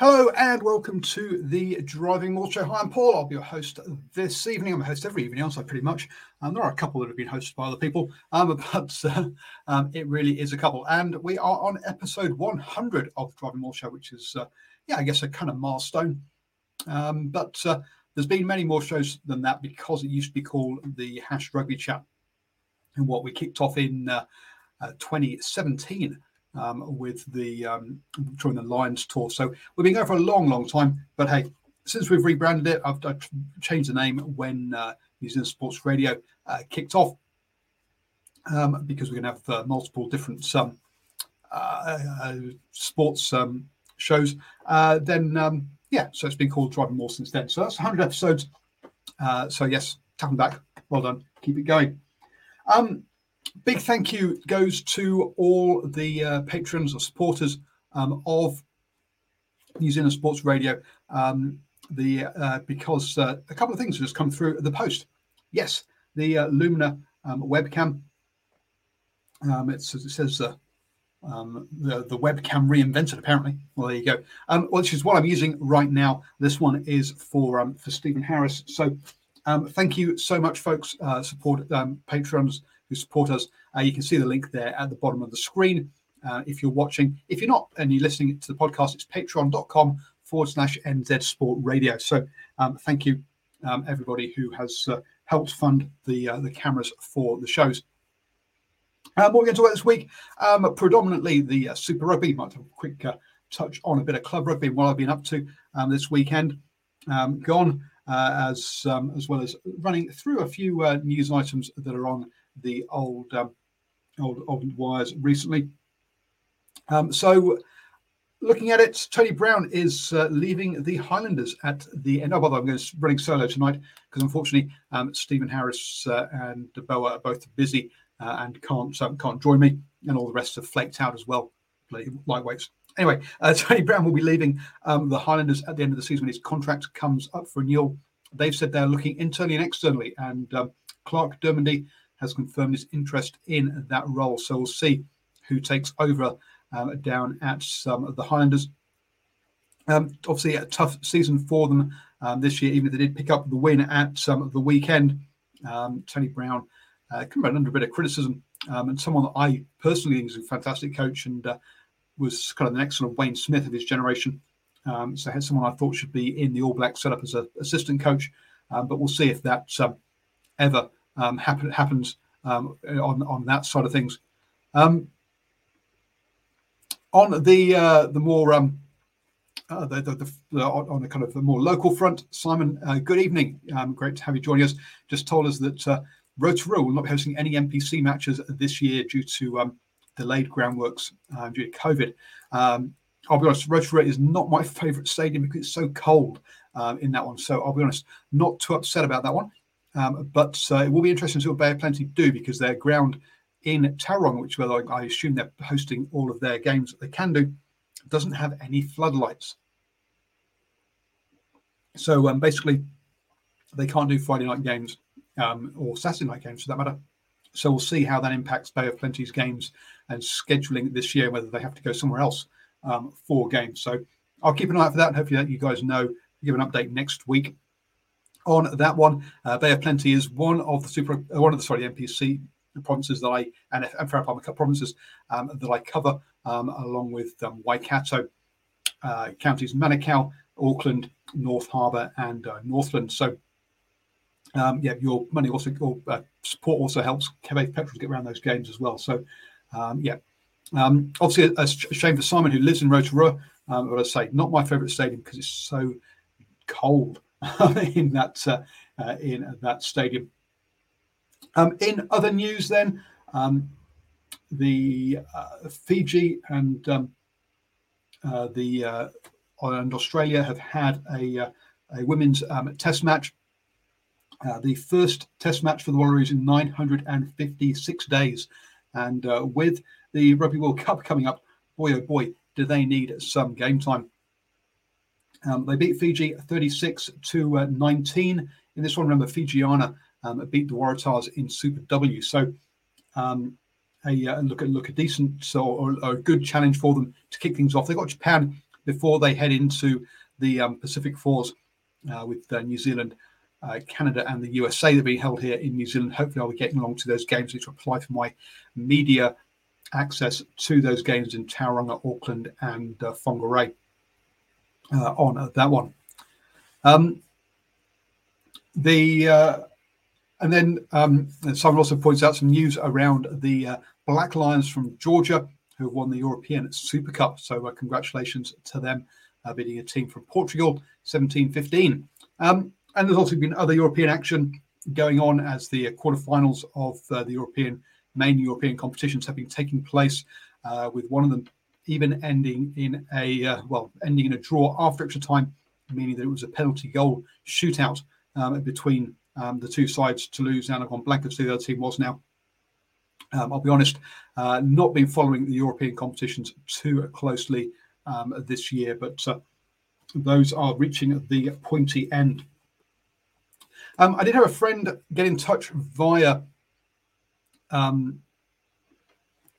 Hello and welcome to the Driving Maul Show. Hi, I'm Paul. I'll be your host this evening. I'm a host every evening, aren't Pretty much. Um, there are a couple that have been hosted by other people, um, but uh, um, it really is a couple. And we are on episode 100 of Driving Maul Show, which is, uh, yeah, I guess a kind of milestone. Um, but uh, there's been many more shows than that because it used to be called the Hash Rugby Chat, and what we kicked off in uh, uh, 2017 um, with the um, during the Lions tour. So we've been going for a long, long time. But hey, since we've rebranded it, I've, I've changed the name when uh, New Zealand Sports Radio uh, kicked off um, because we're going to have uh, multiple different um, uh, uh, sports um, shows. Uh, then um, yeah, so it's been called Driving Maul since then. So that's 100 episodes. so yes, tapping back. Well done. Keep it going. Um, big thank you goes to all the uh, patrons or supporters um, of New Zealand Sports Radio. Um, the uh, because uh, a couple of things have just come through the post. Yes, the uh, Lumina um, webcam. Um, it says uh, um, the, the webcam reinvented apparently. Well, there you go. Um, which is what I'm using right now. This one is for for Stephen Harris. So thank you so much, folks. Uh, support patrons who support us. Uh, you can see the link there at the bottom of the screen. Uh, if you're watching, if you're not and you're listening to the podcast, it's patreon.com forward slash NZ Sport Radio. So um, thank you, um, everybody who has uh, helped fund the uh, the cameras for the shows. Um, what we're going to talk about this week, um, predominantly the uh, Super Rugby. Might have a quick uh, touch on a bit of club rugby and what I've been up to um, this weekend. Um, gone uh, as um, as well as running through a few uh, news items that are on the old um, old old wires recently. Um, so, looking at it, Tony Brown is uh, leaving the Highlanders at the end. Oh, by the way, I'm going to running solo tonight because unfortunately, um, Stephen Harris uh, and Boa are both busy uh, and can't um, can't join me, and all the rest have flaked out as well. Lightweights. Anyway, uh, Tony Brown will be leaving um, the Highlanders at the end of the season when his contract comes up for renewal. They've said they're looking internally and externally, and um, Clarke Dermody has confirmed his interest in that role. So we'll see who takes over um, down at some of the Highlanders. Um, obviously, a tough season for them um, this year, even if they did pick up the win at some of the weekend. Um, Tony Brown uh, come under a bit of criticism, um, and someone that I personally think is a fantastic coach and uh, was kind of the next sort of Wayne Smith of his generation. Um, so, had someone I thought should be in the All Black setup as an assistant coach, but we'll see if that ever um, happen, happens um, on on that side of things. Um, on the uh, the more um, uh, the, the, the, on the kind of the more local front, Simon, uh, good evening. Um, great to have you joining us. Just told us that uh, Rotorua will not be hosting any NPC matches this year due to um, delayed groundworks uh, due to COVID. Um, I'll be honest, Rotorua is not my favourite stadium because it's so cold um, in that one. So I'll be honest, not too upset about that one. Um, but uh, it will be interesting to see what Bay of Plenty do because their ground in Tauranga, which well, I assume they're hosting all of their games that they can do, doesn't have any floodlights. So um, basically, they can't do Friday night games um, or Saturday night games for that matter. So we'll see how that impacts Bay of Plenty's games and scheduling this year, whether they have to go somewhere else um, for games. So I'll keep an eye out for that. And hopefully, that you guys know, give an update next week on that one. Uh, Bay of Plenty is one of the super, uh, one of the sorry, NPC provinces that I and, Farah Palmer provinces um, that I cover, um, along with um, Waikato uh, counties, Manukau, Auckland, North Harbour, and uh, Northland. So um, yeah, your money also, your uh, support also helps Quebec Petrels get around those games as well. So, um, yeah, um, obviously a, a, shame for Simon who lives in Rotorua. Um, but I say not my favourite stadium because it's so cold in that uh, uh, in that stadium. Um, in other news, then um, the uh, Fiji and um, uh, the uh, and Australia have had a uh, a women's test match the first test match for the Wallaroos in 956 days. And with the Rugby World Cup coming up, boy oh boy, do they need some game time. Um, they beat Fiji 36 to uh, 19 in this one. Remember, Fijiana um, beat the Waratahs in Super W. So, um, a uh, look at look a decent or, or, a good challenge for them to kick things off. They got Japan before they head into the um, Pacific Fours uh, with uh, New Zealand uh, Canada and the USA They're being held here in New Zealand. Hopefully, I'll be getting along to those games. to apply for my media access to those games in Tauranga, Auckland, and uh, Whangarei uh, on uh, that one. Um, the uh, and then um, someone also points out some news around the uh, Black Lions from Georgia who won the European Super Cup. So uh, congratulations to them, uh, beating a team from Portugal, 17-15. Um, and there's also been other European action going on as the quarterfinals of uh, the European main European competitions have been taking place, uh, with one of them even ending in a uh, well, ending in a draw after extra time, meaning that it was a penalty goal shootout um, between um, the two sides. Toulouse and Aragon Blancos, the other team was now. Um, I'll be honest, uh, not been following the European competitions too closely um, this year, but uh, those are reaching the pointy end. Um, I did have a friend get in touch via um,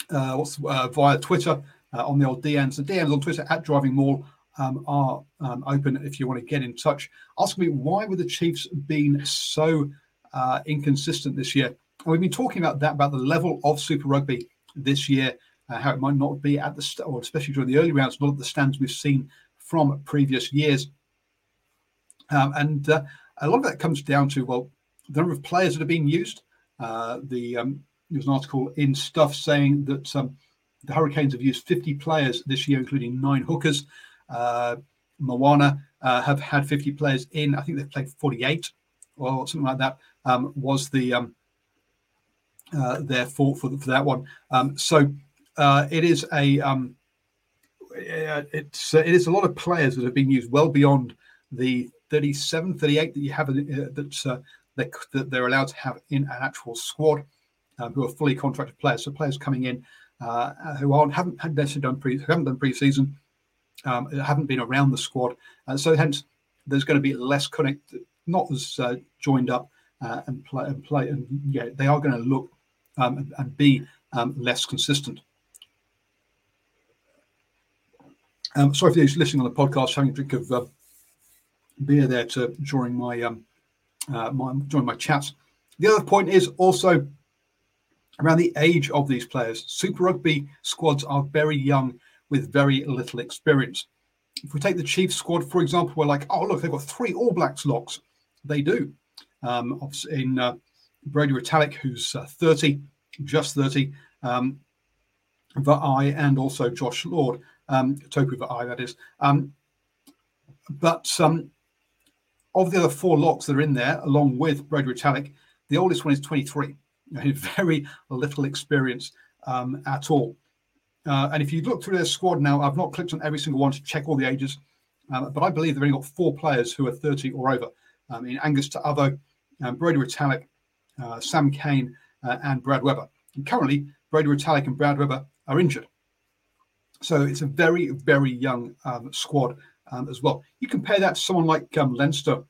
uh, what's uh, via Twitter uh, on the old DMs. The DMs on Twitter at Driving Maul um, are um, open if you want to get in touch. Ask me why were the Chiefs being so uh, inconsistent this year? And we've been talking about that about the level of Super Rugby this year, uh, how it might not be at the st- or especially during the early rounds, not at the stands we've seen from previous years. Um, and uh, a lot of that comes down to well the number of players that are being used. Uh, the um, there's an article in Stuff saying that um, the Hurricanes have used 50 players this year, including nine hookers. Uh, Moana uh, have had 50 players in. I think they've played 48 or something like that. Um, was the um, uh, their fault for, for that one. Um, so uh, it is a um, it's it is a lot of players that have been used well beyond the 37, 38 that you have uh, that, uh, that, that they're allowed to have in an actual squad um, who are fully contracted players. So players coming in uh, who aren't haven't had necessarily done pre haven't done preseason, um, haven't been around the squad, and so hence there's going to be less connect, not as uh, joined up uh, and play and play, and yeah, they are going to look um, and, and, be um, less consistent. Um, sorry for those listening on the podcast, having a drink of uh, beer there to during my um uh, my during my chats. The other point is also around the age of these players. Super Rugby squads are very young with very little experience. If we take the Chiefs squad, for example, we're like, oh look, they've got three All Blacks locks. They do. Um, in uh, Brodie Retallick, who's uh, 30, just 30, um, Vaa'i, and also Josh Lord, um, Tupou Vaa'i, that is. Um, but um, of the other four locks that are in there, along with Brodie Retallick, the oldest one is 23. Very little experience um, at all. Uh, and if you look through their squad now, I've not clicked on every single one to check all the ages, um, but I believe they've only got four players who are 30 or over. Um, in Angus Ta'avao, um, Brodie Retallick, uh, Sam Cane, uh, and Brad Weber. And currently, Brodie Retallick and Brad Weber are injured. So it's a very, very young um, squad um, as well. You compare that to someone like um, Leinster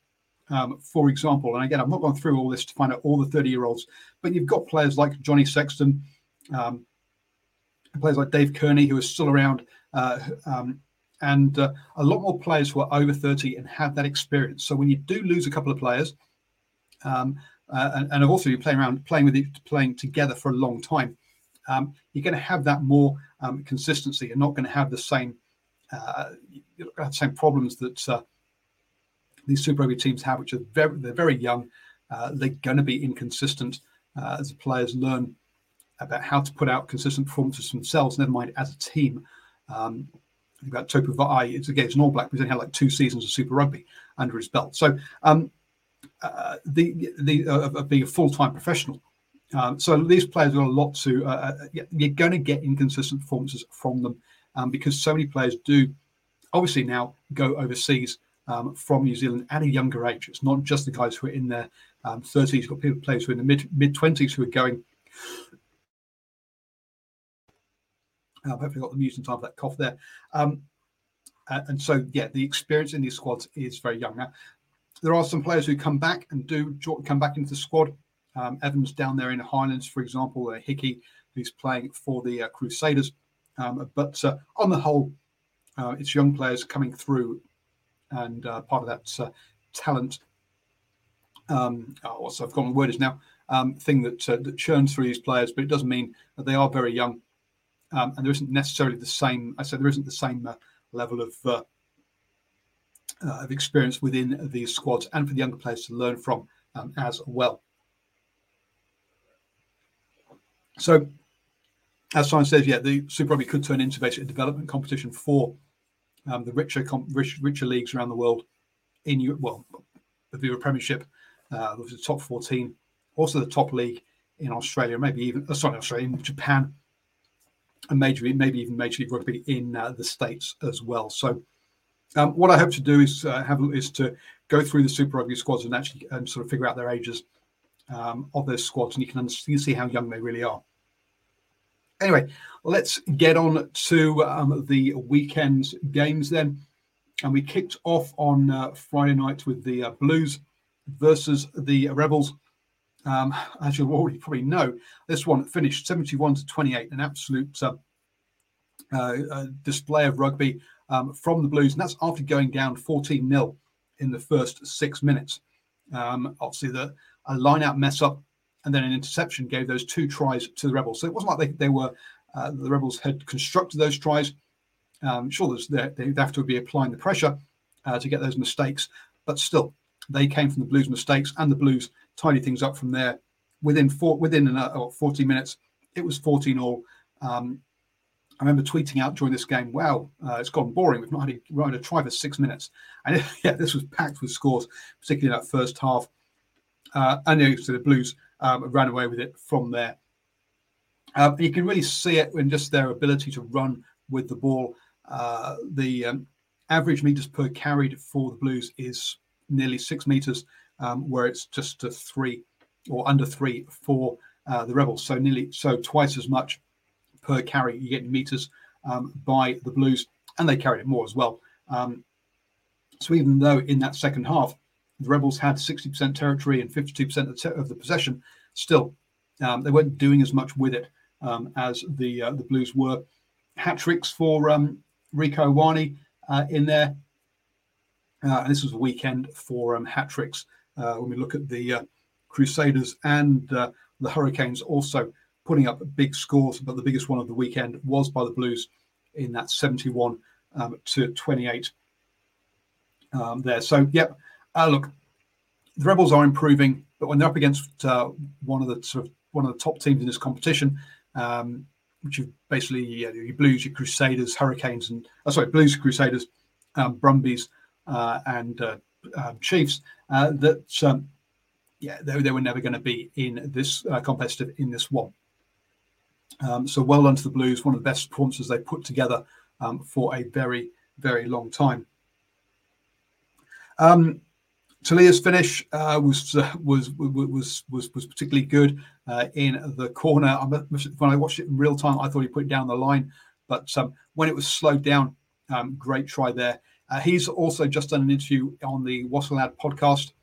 um, for example, and again, I've not gone through all this to find out all the 30 year olds, but you've got players like Johnny Sexton, um, players like Dave Kearney, who are still around, uh, um, and uh, a lot more players who are over 30 and have that experience. So when you do lose a couple of players, um, uh, and, and also been playing around, playing with it, playing together for a long time, um, you're going to have that more um, consistency. You're not going to have the same uh, you're have the same problems that uh, these Super Rugby teams have, which are very they're very young. Uh, they're going to be inconsistent uh, as the players learn about how to put out consistent performances themselves, never mind as a team. Um, about Tupou Vaa'i, it's again, it's an All Black, but he's only had like two seasons of Super Rugby under his belt. So um, uh, the the uh, of being a full time professional. Um, so these players got a lot to. Uh, uh you're going to get inconsistent performances from them um, because so many players do, obviously now go overseas um, from New Zealand at a younger age. It's not just the guys who are in their um, 30s. You've got people players who are in the mid mid 20s who are going. Uh, hopefully, got the mute time for that cough there. Um, and so, yeah, the experience in these squads is very young. Now, there are some players who come back and do come back into the squad. Um, Evans down there in the Highlands, for example, uh, Hickey, who's playing for the uh, Crusaders. Um, but uh, on the whole, uh, it's young players coming through, and uh, part of that uh, talent. Um, oh, I've forgotten the word is now. Um, thing that that churns through these players, but it doesn't mean that they are very young, um, and there isn't necessarily the same. I said there isn't the same level of uh, of experience within these squads and for the younger players to learn from um, as well. So, as Simon says, yeah, the Super Rugby could turn into basically a development competition for um, the richer, rich, richer leagues around the world. In Europe, well, the Viva Premiership, uh, the top 14, also the top league in Australia, maybe even uh, sorry, Australia, in Japan, and major, maybe even Major League Rugby in uh, the states as well. So um, what I hope to do is uh, have is to go through the Super Rugby squads and actually um, sort of figure out their ages um, of those squads, and you can, you can see how young they really are. Anyway, let's get on to um, the weekend's games then. And we kicked off on uh, Friday night with the uh, Blues versus the Rebels. Um, as you already probably know, this one finished 71 to 28, an absolute uh, uh display of rugby um, from the Blues, and that's after going down 14 0 in the first six minutes. Um, obviously, the a line out mess up and then an interception gave those two tries to the Rebels. So it wasn't like they, they were uh, the Rebels had constructed those tries. Um, sure, they they have to be applying the pressure uh, to get those mistakes, but still, they came from the Blues' mistakes, and the Blues tidy things up from there. Within four, within an, uh, 40 minutes, it was 14 all. Um, I remember tweeting out during this game, wow, uh, it's gone boring. We've not had a, had a try for six minutes. And yeah, this was packed with scores, particularly in that first half. Uh, and you know, so the Blues um, ran away with it from there. Uh, you can really see it in just their ability to run with the ball. Uh, the um, average meters per carried for the Blues is nearly six meters, um, where it's just a three or under three for uh, the Rebels. So nearly so twice as much per carry you get in meters um, by the Blues, and they carried it more as well. Um, so even though in that second half the Rebels had 60% territory and 52% of the, te- of the possession, still um, they weren't doing as much with it um, as the uh, the Blues were. Hat tricks for um, Rieko Ioane uh, in there, uh, and this was a weekend for um, hat tricks. Uh, when we look at the uh, Crusaders and uh, the Hurricanes, also putting up big scores, but the biggest one of the weekend was by the Blues in that 71 um, to 28 um, there. So, yep, uh, look, the Rebels are improving, but when they're up against uh, one of the sort of one of the top teams in this competition, um, which are basically yeah, your Blues, your Crusaders, Hurricanes, and oh, sorry, Blues, Crusaders, um, Brumbies, uh, and uh, um, Chiefs, uh, that um, yeah, they, they were never going to be in this competitive in this one. Um, so well done to the Blues, one of the best performances they put together um, for a very, very long time. Um, Talia's finish uh, was, uh, was was was was particularly good uh, in the corner. When I watched it in real time, I thought he put it down the line, but um, when it was slowed down, um, great try there. Uh, he's also just done an interview on the Wassailad podcast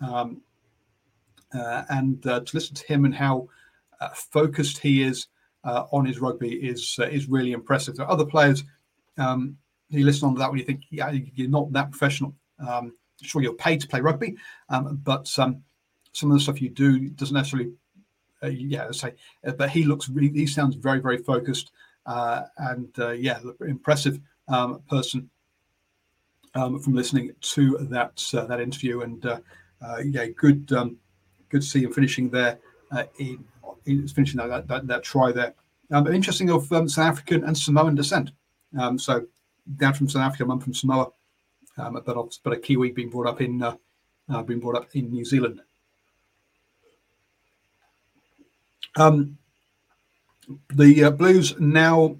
Um, uh, and uh, to listen to him and how focused he is on his rugby is is really impressive. There are other players um, you listen on to that when you think, yeah, you're not that professional. Um, sure, you're paid to play rugby, um, but um, some of the stuff you do doesn't necessarily, uh, yeah, let's say. but he looks, really, he sounds very, very focused, and yeah, impressive um, person um, from listening to that that interview. And yeah, good good to see him finishing there uh, in, in, finishing that, that, that try there. Um, interesting of um, South African and Samoan descent. Um, so dad from South Africa, mum from Samoa, um, but but a Kiwi being brought up in uh, uh, being brought up in New Zealand. Um, the uh, Blues now,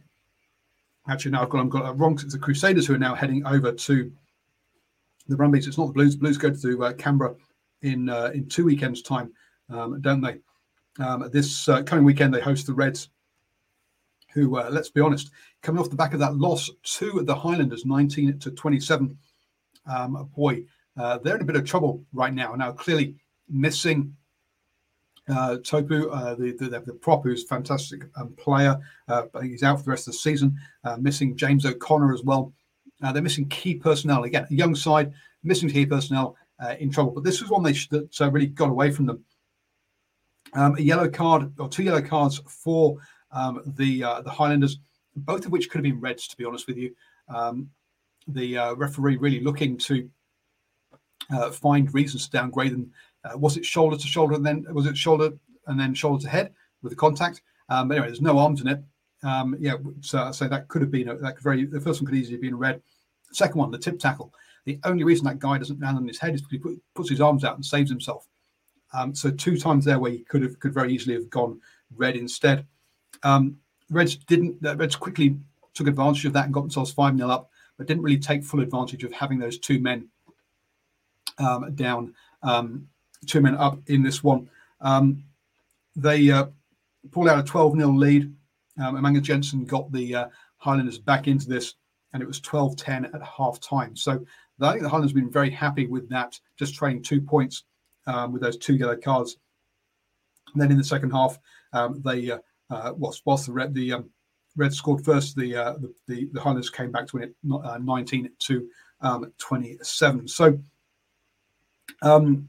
actually, now I've got, I've got it wrong. It's the Crusaders who are now heading over to the Brumbies. It's not the Blues. The Blues go to uh, Canberra in uh, in two weekends' time, um, don't they? Um, this uh, coming weekend, they host the Reds, who, uh, let's be honest, coming off the back of that loss to the Highlanders, 19 to 27. Um, boy, uh, they're in a bit of trouble right now. Now, clearly missing uh, Tupou, uh, the, the, the prop, who's a fantastic um, player. Uh, think he's out for the rest of the season. Uh, missing James O'Connor as well. Uh, they're missing key personnel again. Young side missing key personnel in trouble. But this was one they sh- that really got away from them. Um, a yellow card or two yellow cards for um, the uh, the Highlanders, both of which could have been reds. To be honest with you, um, the uh, referee really looking to uh, find reasons to downgrade them. Uh, was it shoulder to shoulder and then was it shoulder and then shoulder to head with the contact? Um, anyway, there's no arms in it. Um, yeah, so, so that could have been a, that very the first one could easily have been red. Second one, the tip tackle. The only reason that guy doesn't land on his head is because he put, puts his arms out and saves himself. Um, so two times there where he could have could very easily have gone red instead. Um, Reds didn't. Uh, Reds quickly took advantage of that and got themselves five 0 up, but didn't really take full advantage of having those two men um, down, um, two men up in this one. Um, they uh, pulled out a 12 0 lead. Um, Jensen got the uh, Highlanders back into this, and it was 12 10 at half time. So I think the Highlanders have been very happy with that, just trading two points um, with those two yellow cards. And then in the second half, um, they uh, uh, whilst, whilst the the um, Reds scored first, the, uh, the, the the Highlanders came back to win it uh, 19 to um, 27. So um,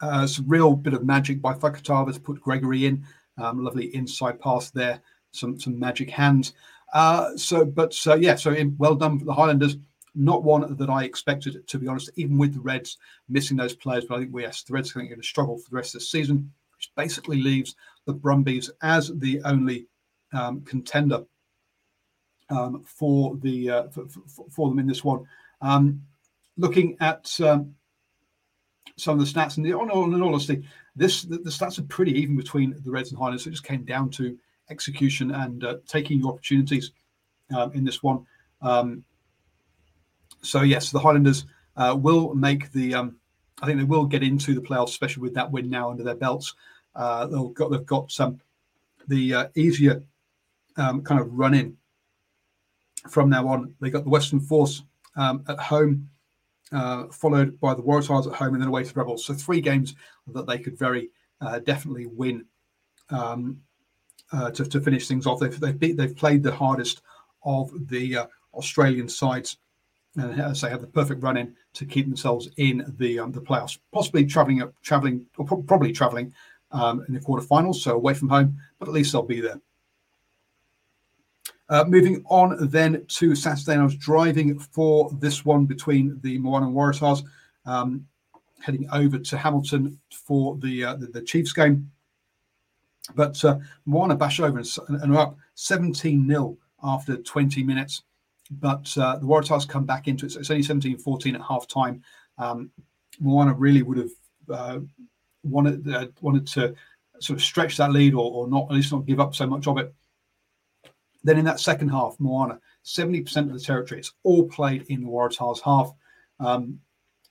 uh, some real bit of magic by Fakatava to put Gregory in. Um, lovely inside pass there. Some some magic hands. Uh, so, but uh, yeah, so in, well done for the Highlanders not one that I expected, to be honest, even with the Reds missing those players. But I think, we, yes, the Reds are going to struggle for the rest of the season, which basically leaves the Brumbies as the only um, contender um, for the uh, for, for, for, them in this one. Um, looking at um, some of the stats, and the, in all honesty, this the, the, stats are pretty even between the Reds and Highlanders. It just came down to execution and uh, taking your opportunities um, in this one. Um, so yes, the Highlanders uh, will make the. Um, I think they will get into the playoffs, especially with that win now under their belts. Uh, they've got they've got some the uh, easier kind of run in from now on. They got the Western Force um, at home, uh, followed by the Waratahs at home, and then away to the Rebels. So three games that they could very uh, definitely win um, uh, to, to finish things off. They've they've, beat, they've played the hardest of the uh, Australian sides and as they have the perfect run in to keep themselves in the um, the playoffs, possibly traveling up, traveling, or pro- probably traveling um, in the quarterfinals, so away from home, but at least they'll be there. Uh, moving on then to Saturday, and I was driving for this one between the Moana and Waratahs, um, heading over to Hamilton for the uh, the, the, Chiefs game. But uh, Moana bash over and, and up 17 0 after 20 minutes but uh, the Waratahs come back into it. So it's only 17 14 at half time. Um, Moana really would have uh, wanted uh, wanted to sort of stretch that lead or, or not, at least not give up so much of it. Then in that second half, Moana, 70% of the territory, it's all played in the Waratahs half. Um,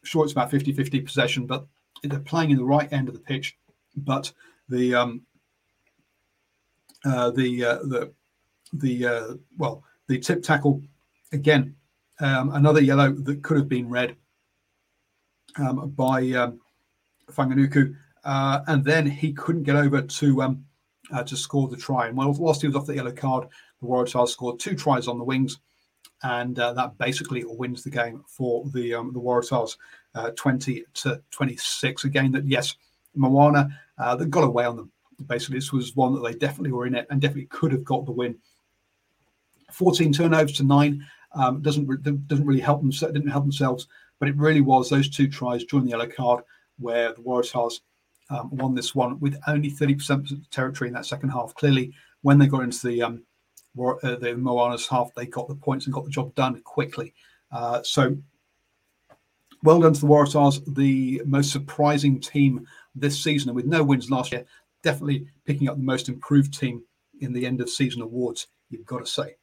sure, it's about 50 50 possession, but they're playing in the right end of the pitch. But the um, uh, the uh, the the uh, well the tip tackle again, um, another yellow that could have been red um, by um, Fainga'anuku, uh, and then he couldn't get over to um, uh, to score the try. And whilst he was off the yellow card, the Waratahs scored two tries on the wings, and uh, that basically wins the game for the um, the Waratahs, uh, 20 to 26. Again, that yes, Moana uh, that got away on them. Basically, this was one that they definitely were in it and definitely could have got the win. 14 turnovers to nine um, doesn't doesn't really help them. Didn't help themselves, but it really was those two tries during the yellow card where the Waratahs um, won this one with only 30% territory in that second half. Clearly, when they got into the um, uh, the Moana's half, they got the points and got the job done quickly. Uh, so, well done to the Waratahs, the most surprising team this season, and with no wins last year, definitely picking up the most improved team in the end of season awards. You've got to say.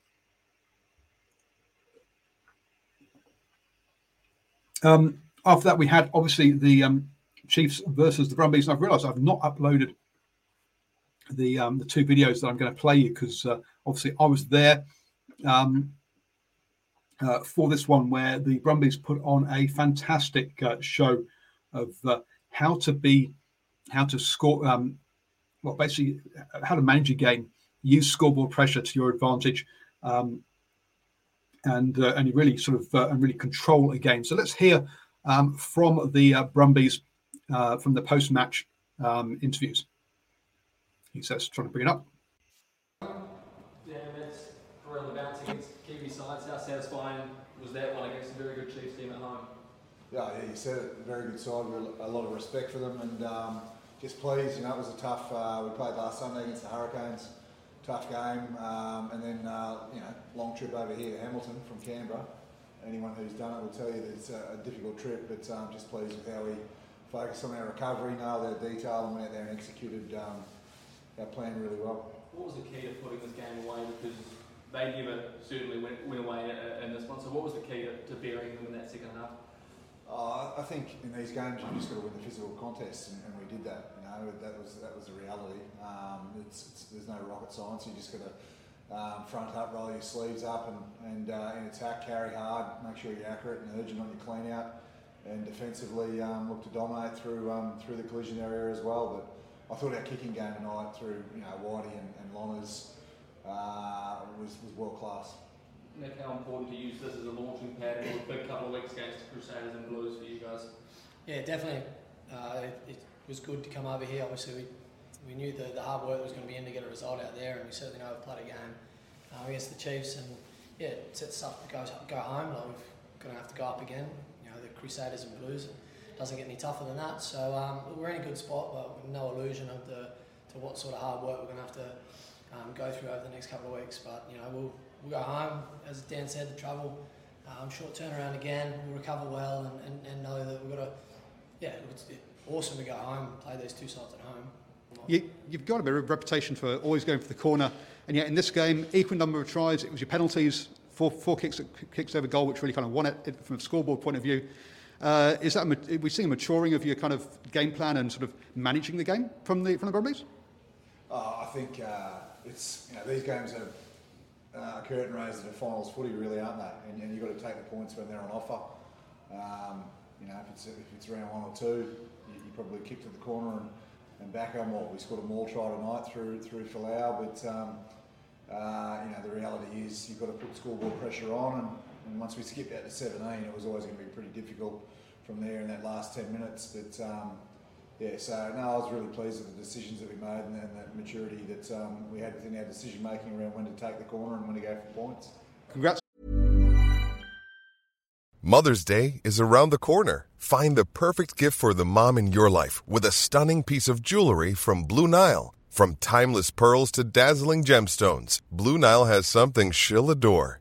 Um, after that, we had obviously the um, Chiefs versus the Brumbies. And I've realised I've not uploaded the um, the two videos that I'm going to play you because uh, obviously I was there um, uh, for this one where the Brumbies put on a fantastic uh, show of uh, how to be, how to score, um, well, basically how to manage a game, use scoreboard pressure to your advantage. Um, and uh, and really sort of uh, and really control a game. So let's hear um, from the Brumbies uh, from the post match um, interviews. He says, trying to bring it up. Yeah, that's really bouncing against Kiwi sides. How satisfying was that one against a very good Chiefs team at home? Yeah, yeah, you said it. Very good side. A lot of respect for them, and um, just pleased. You know, it was a tough. Uh, we played last Sunday against the Hurricanes. Tough game, um, and then uh, you know, long trip over here to Hamilton from Canberra. Anyone who's done it will tell you that it's a, a difficult trip, but um, just pleased with how we focused on our recovery, nailed our detail, and went out there and executed um, our plan really well. What was the key to putting this game away? Because they never certainly went, went away in this one. So what was the key to, to burying them in that second half? Uh, I think in these games you just got to win the physical contest, and, and, we did that. You know, that was that was the reality. Um, it's, it's, there's no rocket science. You just got to um, front up, roll your sleeves up, and and, uh, and attack, carry hard, make sure you're accurate and urgent on your clean out and defensively um, looked to dominate through um, through the collision area as well. But I thought our kicking game tonight through you know Whitey and, and Lonners uh, was, was world class. Nick, how important to use this as a launching pad for a big couple of weeks against the Crusaders and Blues for you guys? Yeah, definitely. Uh, it, it, was good to come over here. Obviously, we, we knew the, the hard work that was going to be in to get a result out there, and we certainly know we've played a game uh, against the Chiefs, and yeah, it sets up to go, go home. Like we're going to have to go up again. You know, The Crusaders and Blues. It doesn't get any tougher than that. So um, we're in a good spot, but no illusion of the to what sort of hard work we're going to have to um, go through over the next couple of weeks. But you know, we'll we'll go home. As Dan said, the travel, um, short turnaround again. We'll recover well and, and, and know that we've got to. Yeah, it's awesome to go home, and play these two sides at home. You, have got a bit of a reputation for always going for the corner, and yet in this game, equal number of tries. It was your penalties, four, four kicks, kicks over goal, which really kind of won it from a scoreboard point of view. Uh, is that we seeing a maturing of your kind of game plan and sort of managing the game from the from the Brumbies? Uh, I think uh, it's you know these games are uh, curtain raisers of finals footy, really, aren't they? And, and, you've got to take the points when they're on offer. Um, you know, if it's if it's round one or two, you, you probably kick to the corner and, and back on what we scored a more try tonight through through Folau, but. Um, uh, you know, the reality is you've got to put scoreboard pressure on, and, once we skipped out to 17, it was always going to be pretty difficult from there in that last 10 minutes. But um, yeah, so no, I was really pleased with the decisions that we made and, and that maturity that um, we had within our decision making around when to take the corner and when to go for points. Congrats. Mother's Day is around the corner. Find the perfect gift for the mom in your life with a stunning piece of jewelry from Blue Nile. From timeless pearls to dazzling gemstones, Blue Nile has something she'll adore.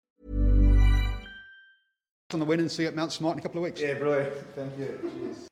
On the win and see you at Mount Smart in a couple of weeks. Yeah, brilliant. Thank you. Cheers.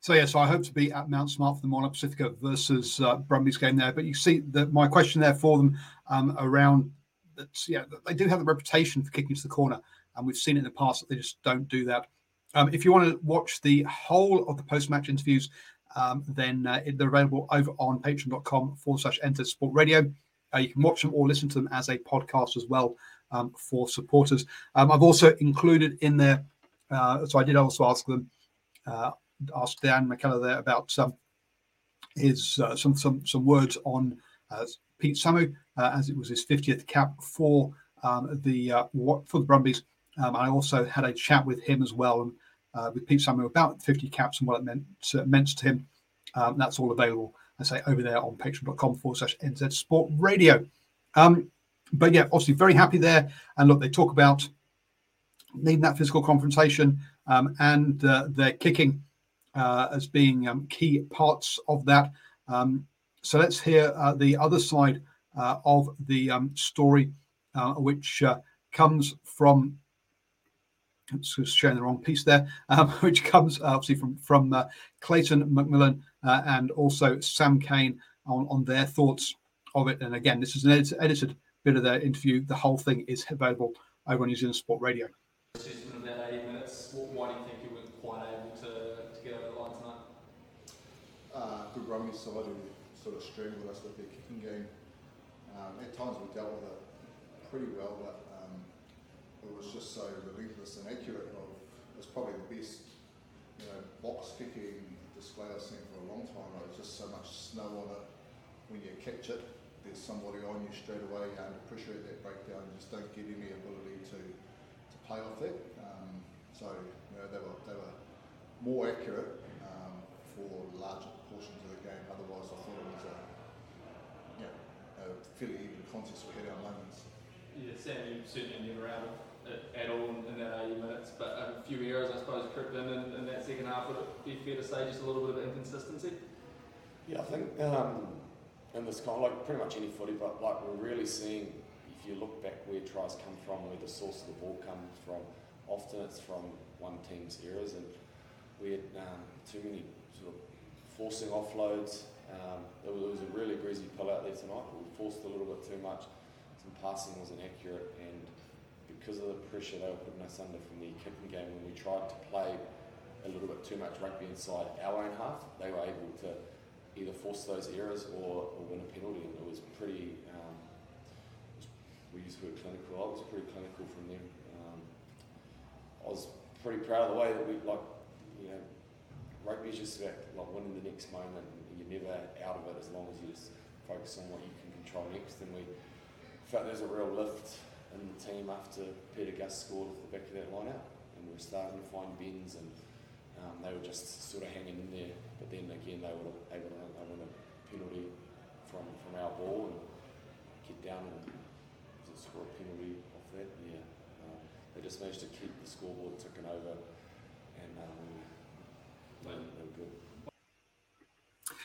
So yeah, so I hope to be at Mount Smart for the Moana Pacifica versus uh, Brumbies game there. But you see that my question there for them um, around that, yeah, they do have the reputation for kicking to the corner, and we've seen it in the past that they just don't do that. Um, if you want to watch the whole of the post-match interviews, um, then uh, they're available over on patreon.com forward slash NZ Sport Radio. Uh, you can watch them or listen to them as a podcast as well um, for supporters. Um, I've also included in there, uh, so I did also ask them, uh, ask Dan McKellar there about um, his uh, some some some words on uh, Pete Samu as it was his 50th cap for um, the for the Brumbies. Um, I also had a chat with him as well, and uh, with Pete Samu about 50 caps and what it meant uh, meant to him. Um, that's all available, I say, over there on patreon.com forward slash NZ Sport Radio. Um, but yeah, obviously very happy there. And look, they talk about needing that physical confrontation um, and uh, their kicking uh, as being um, key parts of that. Um, so let's hear uh, the other side uh, of the um, story, which comes from just showing the wrong piece there, um, which comes uh, obviously from from uh, Clayton McMillan uh, and also Sam Cane on, on their thoughts of it. And again, this is an edit- edited bit of their interview. The whole thing is available over on New Zealand Sport Radio. Of eight minutes. Why do you think you weren't quite able to, to get the line? Uh, good rugby side who sort of strangled us with their kicking game. Um, at times we dealt with it pretty well, but it was just so relentless and accurate. Of, was probably the best, you know, box kicking display I've seen for a long time. There was just so much snow on it. When you catch it, there's somebody on you straight away. You're under pressure at that breakdown. You just don't get any ability to, to play off that. Um, so you know, they were they were more accurate um, for larger portions of the game. Otherwise, I thought it was a, you know, a fairly even contest. We had our moments. Yeah, Sam, you certainly never out of at all in that 80 minutes, but a few errors, I suppose, crept in, in in that second half. Would it be fair to say just a little bit of inconsistency? Yeah, I think um, in this kind of like pretty much any footy, but like we're really seeing if you look back where tries come from, where the source of the ball comes from, often it's from one team's errors, and we had um, too many sort of forcing offloads. Um, it, was, it was a really greasy pull out there tonight. We forced a little bit too much. Some passing wasn't accurate, and because of the pressure they were putting us under from the kicking game when we tried to play a little bit too much rugby inside our own half, they were able to either force those errors or, or win a penalty. And it was pretty, um, we used the word clinical, I was pretty clinical from them. Um, I was pretty proud of the way that we, like, you know, rugby is just about like winning the next moment. You're never out of it as long as you just focus on what you can control next. And we felt there's a real lift in the team after Pita Gus scored off the back of that line out. And we were starting to find bends and um, they were just sort of hanging in there. But then again, they were able to win a penalty from, from our ball and get down and score a penalty off that. Yeah, um, they just managed to keep the scoreboard ticking over and um, they, they were good.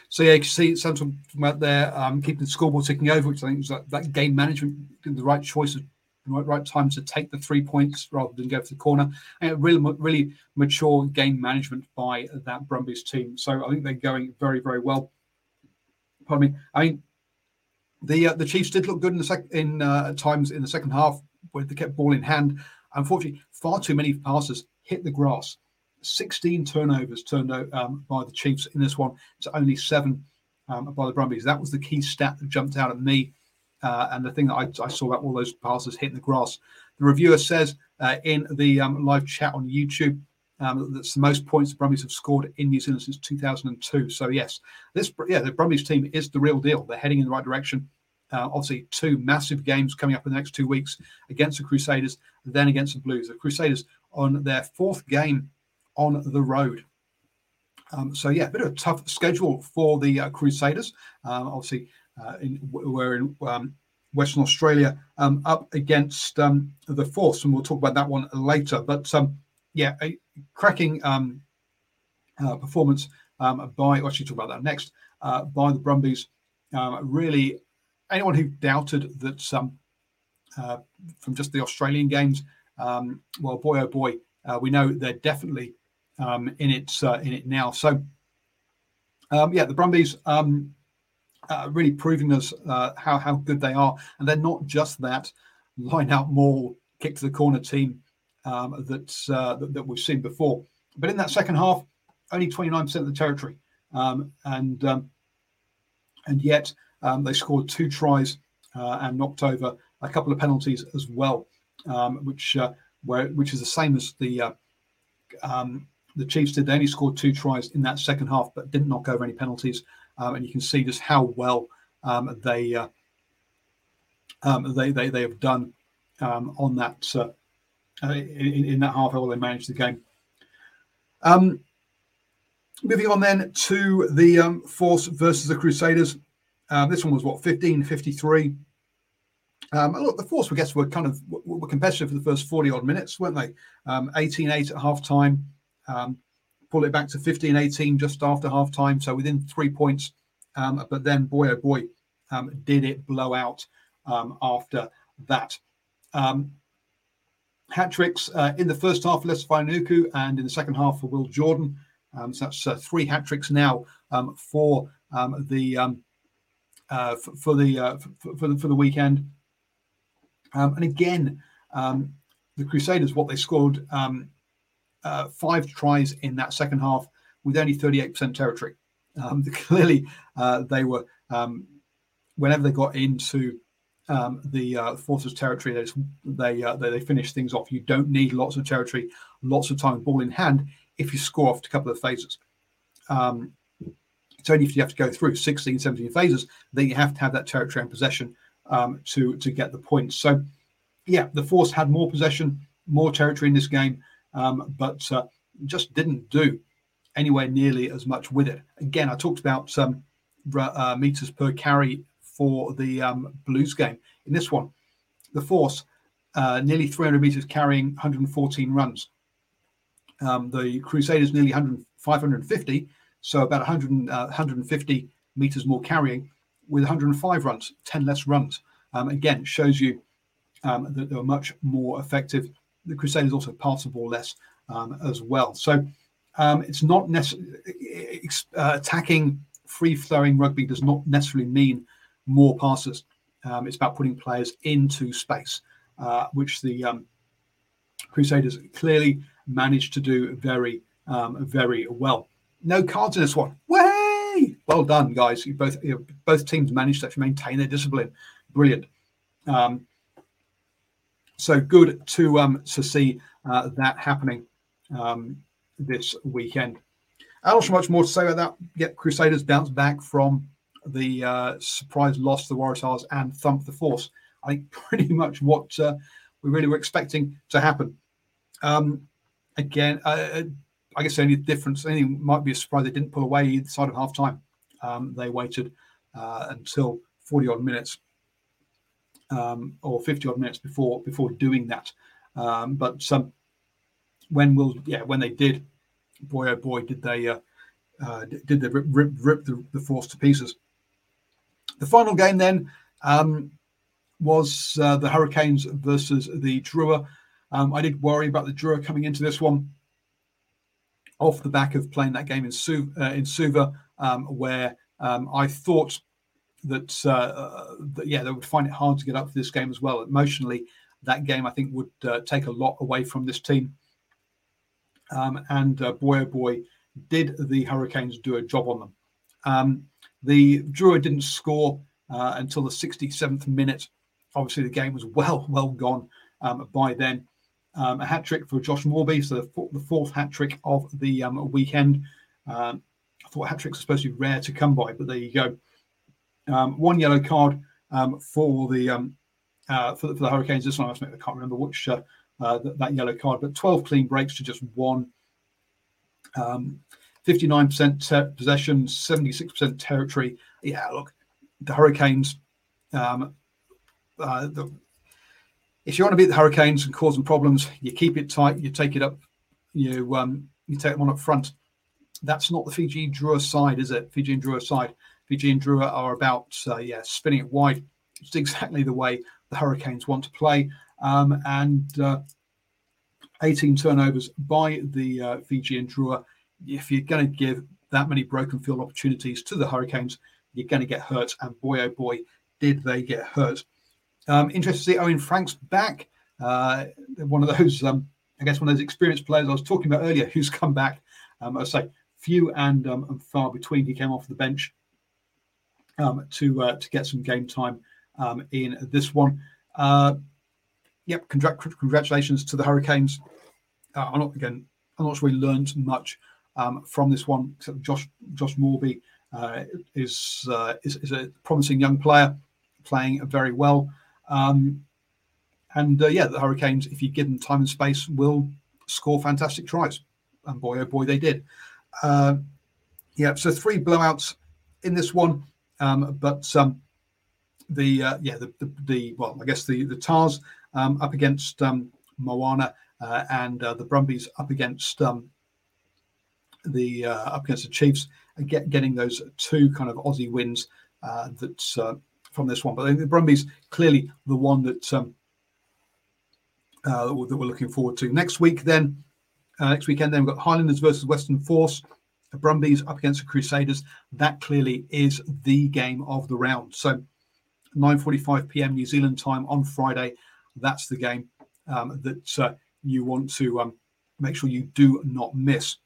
So yeah, you can see Samson out there um, keeping the scoreboard ticking over, which I think was that, that game management, the right choice of right, right time to take the three points rather than go for the corner. And really, really mature game management by that Brumbies team. So I think they're going very, very well. Pardon me. I mean, the uh, the Chiefs did look good in the sec- in uh, times in the second half where they kept ball in hand. Unfortunately, far too many passes hit the grass. 16 turnovers turned out um, by the Chiefs in this one. It's only seven um, by the Brumbies. That was the key stat that jumped out at me uh, and the thing that I, I, saw about all those passes hitting the grass. The reviewer says uh, in the um, live chat on YouTube um, that's the most points the Brumbies have scored in New Zealand since 2002. So yes, this yeah the Brumbies team is the real deal. They're heading in the right direction. Uh, obviously, two massive games coming up in the next two weeks against the Crusaders, then against the Blues. The Crusaders on their fourth game on the road. Um, so yeah, a bit of a tough schedule for the uh, Crusaders. Um, obviously, uh, in, we're in um, Western Australia um, up against um, the Force, and we'll talk about that one later. But um, yeah, a cracking um, uh, performance um, by, I'll actually talk about that next, uh, by the Brumbies. really, anyone who doubted that uh, from just the Australian games, well, boy oh boy, uh, we know they're definitely in it uh, in it now. So yeah, the Brumbies uh, really proving us uh, how how good they are. And they're not just that line out maul, kick to the corner team um, uh, that, that, we've seen before. But in that second half, only 29% of the territory, um, and um, and yet um, they scored two tries uh, and knocked over a couple of penalties as well, um, which uh, where which is the same as the uh, um, the Chiefs did. They only scored two tries in that second half, but didn't knock over any penalties um, and you can see just how well um, they, uh, um, they, they they have done um, on that uh, in, in, that half. hour they managed the game. Um, moving on then to the um, Force versus the Crusaders. this one was what 15 53. Um, look, the Force, I guess, were kind of were competitive for the first 40 odd minutes, weren't they? 18 8 at half time. Um, pull it back to 15 18 just after half time. So within three points. Um, but then, boy, oh boy, um, did it blow out um, after that. Um, hat tricks uh, in the first half for Leicester Fainga'anuku and in the second half for Will Jordan. Um, so that's uh, three hat tricks now um, for the uh, for, for, the, uh, for, for, the for the weekend. and again, the Crusaders, what they scored uh, five tries in that second half with only 38% territory. Um, clearly, uh, they were, um, whenever they got into um, the uh, Forces territory, they, just, they, uh, they, they finish things off. You don't need lots of territory, lots of time, ball in hand, if you score off a couple of phases. Um, it's only if you have to go through 16, 17 phases that you have to have that territory and possession um, to to get the points. So, yeah, the Force had more possession, more territory in this game um, but uh, just didn't do anywhere nearly as much with it. Again, I talked about um, uh, meters per carry for the um, Blues game. In this one, the Force uh, nearly 300 meters carrying 114 runs. Um, the Crusaders nearly 100, 550, so about 100, uh, 150 meters more carrying with 105 runs, 10 less runs. Um, again, shows you um, that they were much more effective the Crusaders also pass the ball less um, as well. So um, it's not necessarily uh, attacking free flowing rugby does not necessarily mean more passes. Um, it's about putting players into space, uh, which the um, Crusaders clearly managed to do very, um, very well. No cards in this one. Way! Well done, guys. You both you know, both teams managed to maintain their discipline. Brilliant. Um, so good to um, to see uh, that happening um, this weekend. I not have much more to say about that. Get Crusaders bounce back from the uh, surprise loss to the Waratahs and thump the Force. I think pretty much what uh, we really were expecting to happen. Um, again, uh, uh I guess the only difference, only might be a surprise they didn't pull away either side of half time. Um, they waited uh, until 40 odd minutes um, or 50 odd minutes before before doing that. Um, but um, when will yeah when they did, boy oh boy did they uh, uh, did they rip, rip, rip the, the, force to pieces. The final game then um, was uh, the Hurricanes versus the Drua. Um, I did worry about the Drua coming into this one off the back of playing that game in, uh, in Suva, um, where um, I thought that, uh, uh, that, yeah, they would find it hard to get up for this game as well. Emotionally, that game I think would uh, take a lot away from this team. Um, and uh, boy, oh boy, did the Hurricanes do a job on them. Um, the Drua didn't score uh, until the 67th minute. Obviously, the game was well, well gone um, by then. Um, a hat trick for Josh Moorby, so the, the fourth hat trick of the um, weekend. Um, I thought hat tricks are supposed to be rare to come by, but there you go. Um, one yellow card um, for the um, uh, for, the, for the Hurricanes. This one I can't remember which uh, uh, that, that, yellow card, but 12 clean breaks to just one. 59% um, possession, 76% territory. Yeah, look, the Hurricanes um, uh, the, if you want to beat the Hurricanes and cause them problems, you keep it tight, you take it up, you um, you take them on up front. That's not the Fiji Drua side, is it? Fijian Drua side. And Drua are about uh, yeah spinning it wide. It's exactly the way the Hurricanes want to play. Um, and uh, 18 turnovers by the uh, Fijian Drua. If you're going to give that many broken field opportunities to the Hurricanes, you're going to get hurt. And boy, oh boy, did they get hurt. Um, interested to see Owen Franks back. Uh, one of those, um, I guess, one of those experienced players I was talking about earlier who's come back. Um, I say few and, um, and, far between. He came off the bench um, to uh, to get some game time um, in this one. Uh, yep, congr- congratulations to the Hurricanes. Uh, I'm not again. I'm not sure we learned much um, from this one. Except Josh Josh Moorby uh, is, uh, is, is a promising young player, playing very well. Um, and uh, yeah, the Hurricanes, if you give them time and space, will score fantastic tries. And boy, oh boy, they did. Yeah, so three blowouts in this one, um, but um, the uh, yeah the, the, the well, I guess the the Tahs um, up against um, Moana uh, and uh, the Brumbies up against um, the uh, up against the Chiefs, get, getting those two kind of Aussie wins uh, uh, from this one. But the Brumbies clearly the one that um, uh, that we're looking forward to next week. Then next weekend, then we've got Highlanders versus Western Force. The Brumbies up against the Crusaders. That clearly is the game of the round. So 9:45 p.m. New Zealand time on Friday. That's the game um, that uh, you want to um, make sure you do not miss.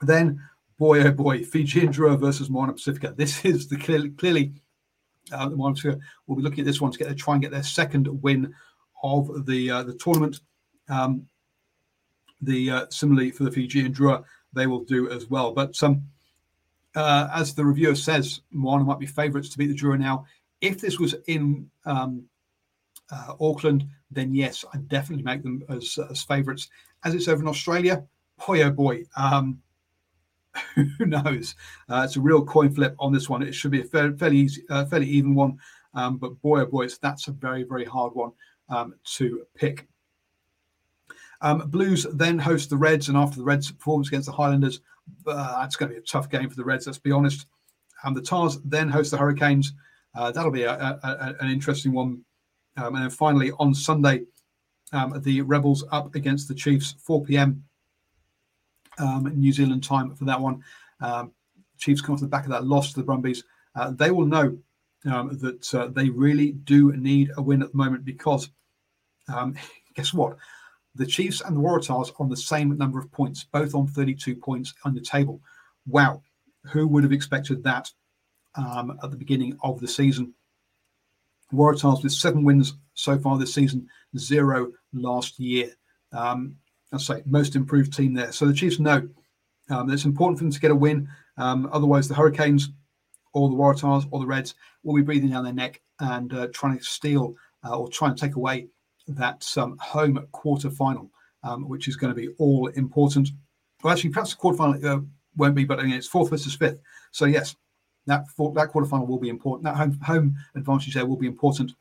Then, boy, oh boy, Fijian Drua versus Moana Pacifica. This is the clearly, clearly uh, the Moana Pacifica will be looking at this one to get try and get their second win of the uh, the tournament. Um, the uh, similarly for the Fijian Drua, they will do as well. But um, uh, as the reviewer says, Moana might be favourites to beat the Drua now. If this was in um, uh, Auckland, then yes, I'd definitely make them as, as favourites. As it's over in Australia, boy oh boy, um, who knows? Uh, it's a real coin flip on this one. It should be a fairly, fairly easy, uh, fairly even one, um, but boy oh boy, it's, that's a very very hard one um, to pick. Um, Blues then host the Reds, and after the Reds' performance against the Highlanders, uh, it's going to be a tough game for the Reds. Let's be honest. Um, the Tahs then host the Hurricanes. Uh, that'll be a, a, a, an interesting one. Um, and then finally on Sunday, um, the Rebels up against the Chiefs, 4 p.m. Um, New Zealand time for that one. Um, Chiefs come off the back of that loss to the Brumbies. Uh, they will know that uh, they really do need a win at the moment because guess what? The Chiefs and the Waratahs on the same number of points, both on 32 points on the table. Wow, who would have expected that um, at the beginning of the season? Waratahs with seven wins so far this season, zero last year. Um, I say most improved team there. So the Chiefs know um, it's important for them to get a win. Um, otherwise, the Hurricanes or the Waratahs or the Reds will be breathing down their neck and uh, trying to steal uh, or try and take away that um, home quarter final, um, which is going to be all important. Well, actually, perhaps the quarter final uh, won't be, but I mean, it's fourth versus fifth. So, yes, that for, that quarterfinal will be important. That home home advantage there will be important,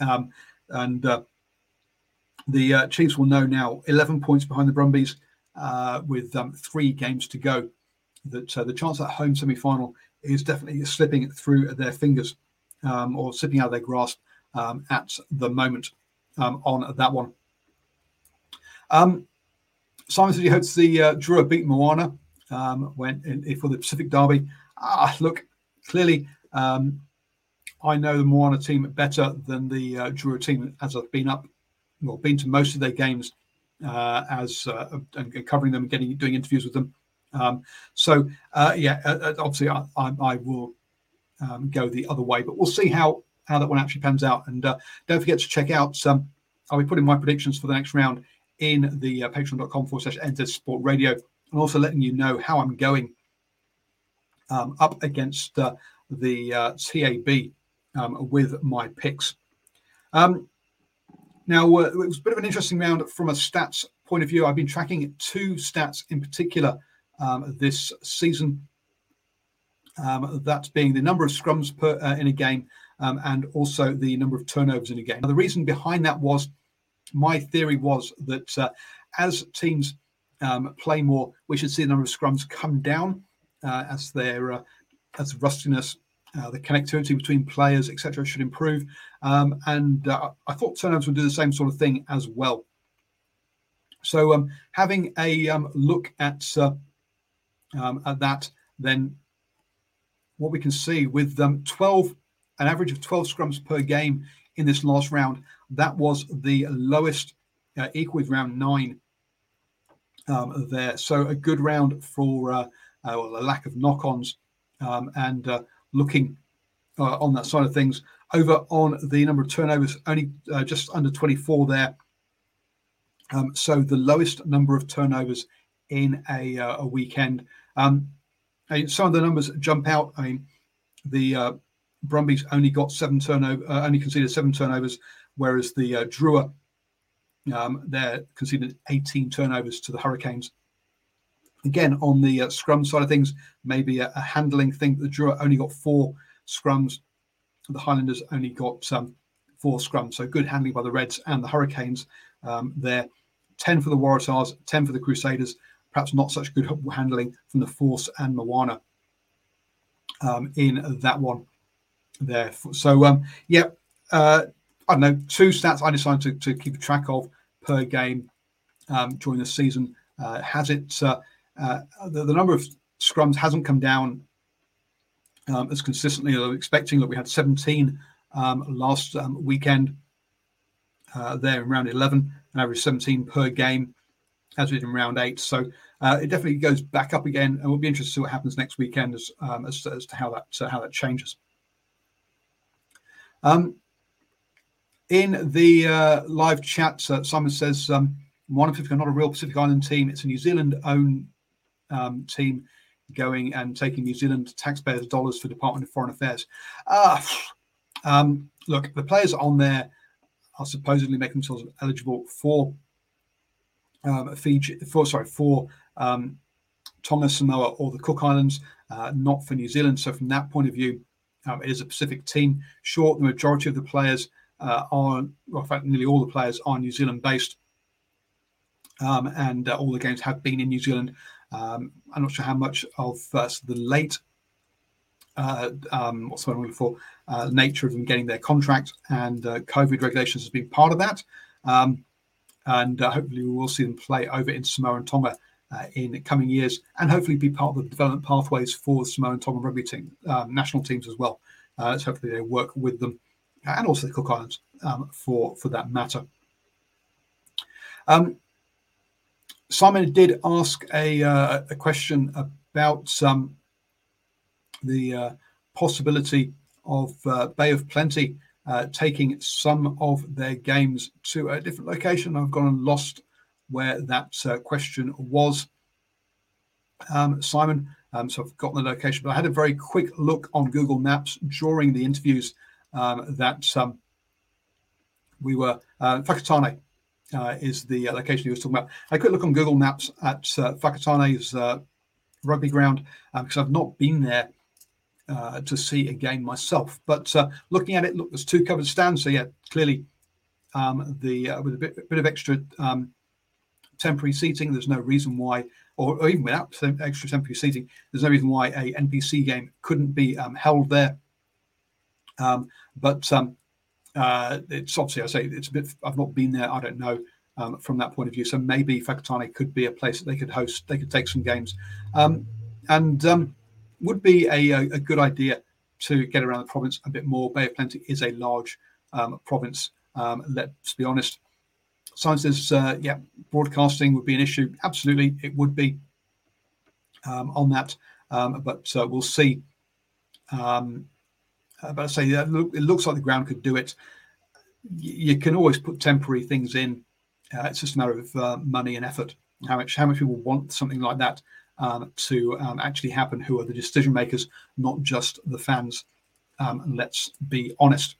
um, and uh, the uh, Chiefs will know now, 11 points behind the Brumbies, uh, with um, three games to go. That the chance at home semi final is definitely slipping through their fingers, um, or slipping out of their grasp um, at the moment um, on that one. Um, Simon said he hopes the uh, Drua beat Moana um, when in, for the Pacific Derby. Ah, look, clearly, um, I know the Moana team better than the uh, Drua team as I've been up, well, been to most of their games uh, as uh, and covering them, and getting doing interviews with them. Um, so uh, yeah, uh, uh, obviously I, I, I will um, go the other way, but we'll see how how that one actually pans out. And uh, don't forget to check out. Um, I'll be putting my predictions for the next round in the uh, patreon.com forward slash NZ Sport Radio, and also letting you know how I'm going um, up against uh, the uh, TAB um, with my picks. Um, now, uh, it was a bit of an interesting round from a stats point of view. I've been tracking two stats in particular um, this season. Um, that being the number of scrums per uh, in a game um, and also the number of turnovers in a game. Now, the reason behind that was my theory was that uh, as teams um, play more, we should see the number of scrums come down uh, as their uh, as rustiness, uh, the connectivity between players, etc., should improve. Um, and uh, I thought turnovers would do the same sort of thing as well. So um, having a um, look at uh, um, at that, then what we can see with um, 12, an average of 12 scrums per game in this last round, that was the lowest, uh, equal with round nine um, there. So a good round for uh, uh, well, a lack of knock-ons um, and uh, looking uh, on that side of things. Over on the number of turnovers, only uh, just under 24 there. Um, so the lowest number of turnovers in a, uh, a weekend. Um, some of the numbers jump out. I mean, the Brumbies only got seven turnover, uh, only conceded seven turnovers, whereas the uh, Drua um, they're conceded 18 turnovers to the Hurricanes. Again, on the uh, scrum side of things, maybe a, a handling thing. The Drua only got four scrums. The Highlanders only got um, four scrums. So good handling by the Reds and the Hurricanes um, there. 10 for the Waratahs, 10 for the Crusaders. Perhaps not such good handling from the Force and Moana um, in that one there. So, um, yeah, uh, I don't know, two stats I decided to, to keep track of per game um, during the season. Uh, has it, uh, uh, the, the, number of scrums hasn't come down um, as consistently as I was expecting. Look, we had 17 um, last um, weekend uh, there in round 11, an average 17 per game, as we did in round eight. So uh, it definitely goes back up again, and we'll be interested to see what happens next weekend as, um, as, as, to how that uh, how that changes. Um, in the uh, live chat, uh, Simon says um, Moana Pacific are not a real Pacific Island team; it's a New Zealand-owned um, team going and taking New Zealand taxpayers' dollars for Department of Foreign Affairs. Uh, um, look, the players on there are supposedly making themselves eligible for um, Fiji, for sorry, for um, Tonga, Samoa, or the Cook Islands, uh, not for New Zealand. So from that point of view, um, it is a Pacific team. Short, the majority of the players uh, are, well, in fact, nearly all the players are New Zealand based, um, and uh, all the games have been in New Zealand. Um, I'm not sure how much of uh, the late, uh, um, what's the word for, uh, nature of them getting their contract and uh, COVID regulations has been part of that. Um, and hopefully we will see them play over in Samoa and Tonga uh, in coming years, and hopefully be part of the development pathways for the Samoan Tonga rugby team, um, national teams as well. Uh, so hopefully they work with them, and also the Cook Islands um, for for that matter. Um, Simon did ask a, uh, a question about um, the uh, possibility of uh, Bay of Plenty uh, taking some of their games to a different location. I've gone and lost where that uh, question was, um, Simon. Um, so I've got the location, but I had a very quick look on Google Maps during the interviews um, that um, we were. Uh, Whakatane uh, is the uh, location he was talking about. I quick look on Google Maps at uh, Whakatane's uh, rugby ground because um, I've not been there uh, to see a game myself. But uh, looking at it, look, there's two covered stands. So yeah, clearly um, the uh, with a bit, bit of extra um, temporary seating. There's no reason why, or, or, even without extra temporary seating, there's no reason why a NPC game couldn't be um, held there. Um, but um, uh, it's obviously, I say it's a bit. I've not been there. I don't know um, from that point of view. So maybe Whakatane could be a place that they could host. They could take some games, um, and um, would be a, a, good idea to get around the province a bit more. Bay of Plenty is a large province. let's be honest. Science says, uh, yeah, broadcasting would be an issue. Absolutely, it would be um, on that. Um, but uh, we'll see. Um, uh, but I say uh, look, it looks like the ground could do it. You can always put temporary things in. Uh, it's just a matter of uh, money and effort. How much how much people want something like that um, to um, actually happen? Who are the decision makers, not just the fans? Um, let's be honest.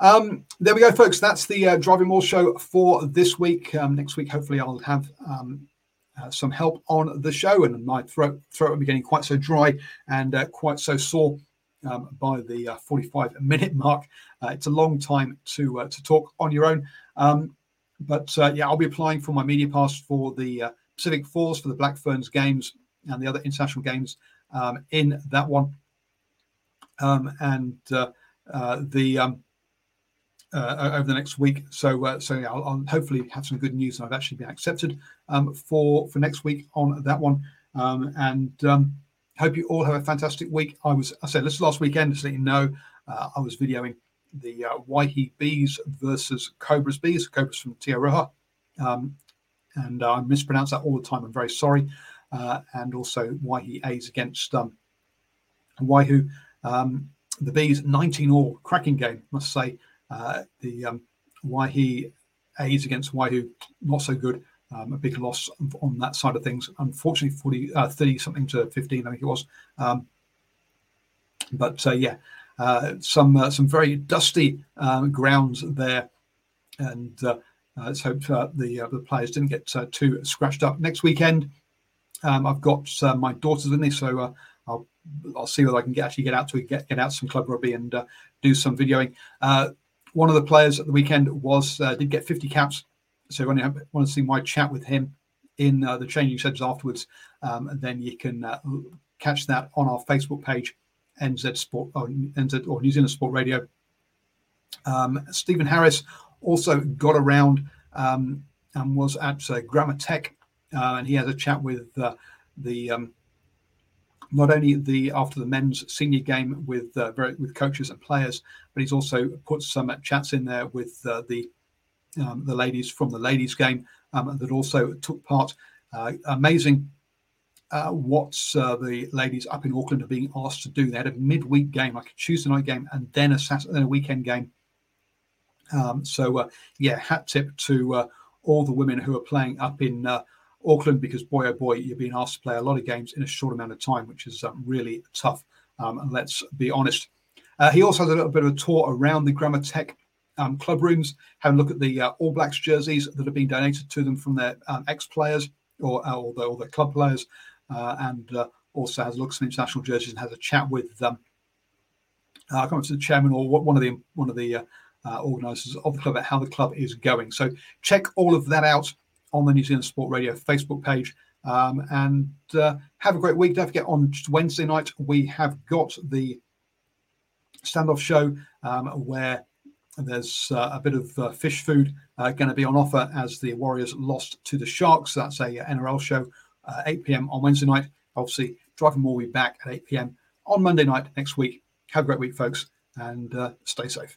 Um, there we go, folks. That's the uh, Driving Maul show for this week. Um, next week, hopefully, I'll have um, uh, some help on the show, and my throat throat will be getting quite so dry and uh, quite so sore um, by the uh, 45 minute mark. Uh, it's a long time to uh, to talk on your own. Um, but yeah, I'll be applying for my media pass for the Pacific Fours for the Black Ferns games and the other international games um, in that one. Um, and uh, the um, over the next week, so so yeah, I'll, I'll, hopefully have some good news. I've actually been accepted um, for for next week on that one, um, and hope you all have a fantastic week. I was, I said this last weekend, just so you know, uh, I was videoing the uh, Waihi Bees versus Cobras Bees, Cobras from Te Aroha. Um, and I mispronounce that all the time. I'm very sorry. Uh, and also Waihi A's against um, Waihou. Um, the Bees, 19 all, cracking game, must say. Uh, the um, Waihi A's against Waihou, not so good um, a big loss on that side of things. Unfortunately, 40, uh, 30 something to 15, I think it was. Um, but uh, yeah, uh, some uh, some very dusty um, grounds there, and uh, uh, let's hope the the players didn't get too scratched up. Next weekend, um, I've got my daughters with me, so I'll I'll see whether I can get, actually get out to get get out some club rugby and do some videoing. One of the players at the weekend was did get 50 caps so when you want to see my chat with him in uh, the changing centres afterwards, um, then you can uh, catch that on our Facebook page, NZ Sport or NZ or New Zealand Sport Radio. Um, Stephen Harris also got around um, and was at uh, Grammar Tech, uh, and he has a chat with uh, the um, not only the after the men's senior game with uh, with coaches and players, but he's also put some chats in there with the um, the ladies from the ladies' game um, that also took part. Uh, amazing uh, what uh, the ladies up in Auckland are being asked to do. They had a midweek game, like a Tuesday night game, and then a Saturday, then a weekend game. Um, so uh, yeah, hat tip to uh, all the women who are playing up in uh, Auckland because boy oh boy, you're being asked to play a lot of games in a short amount of time, which is um, really tough. Um, let's be honest. he also has a little bit of a tour around the Grammar Tech um, club rooms, have a look at the uh, All Blacks jerseys that have been donated to them from their um, ex players or, uh, or, the, or club players, uh, and uh, also has a look at some international jerseys and has a chat with them. Um, I come to the chairman or one of the one of the uh, uh, organisers of the club about how the club is going. So check all of that out on the New Zealand Sport Radio Facebook page. Um, and uh, have a great week. Don't forget on Wednesday night we have got the standoff show um, where there's uh, a bit of uh, fish food uh, going to be on offer as the Warriors lost to the Sharks. That's a NRL show, uh, 8 p.m. on Wednesday night. Obviously, Driving Maul will be back at 8 p.m. on Monday night next week. Have a great week, folks, and uh, stay safe.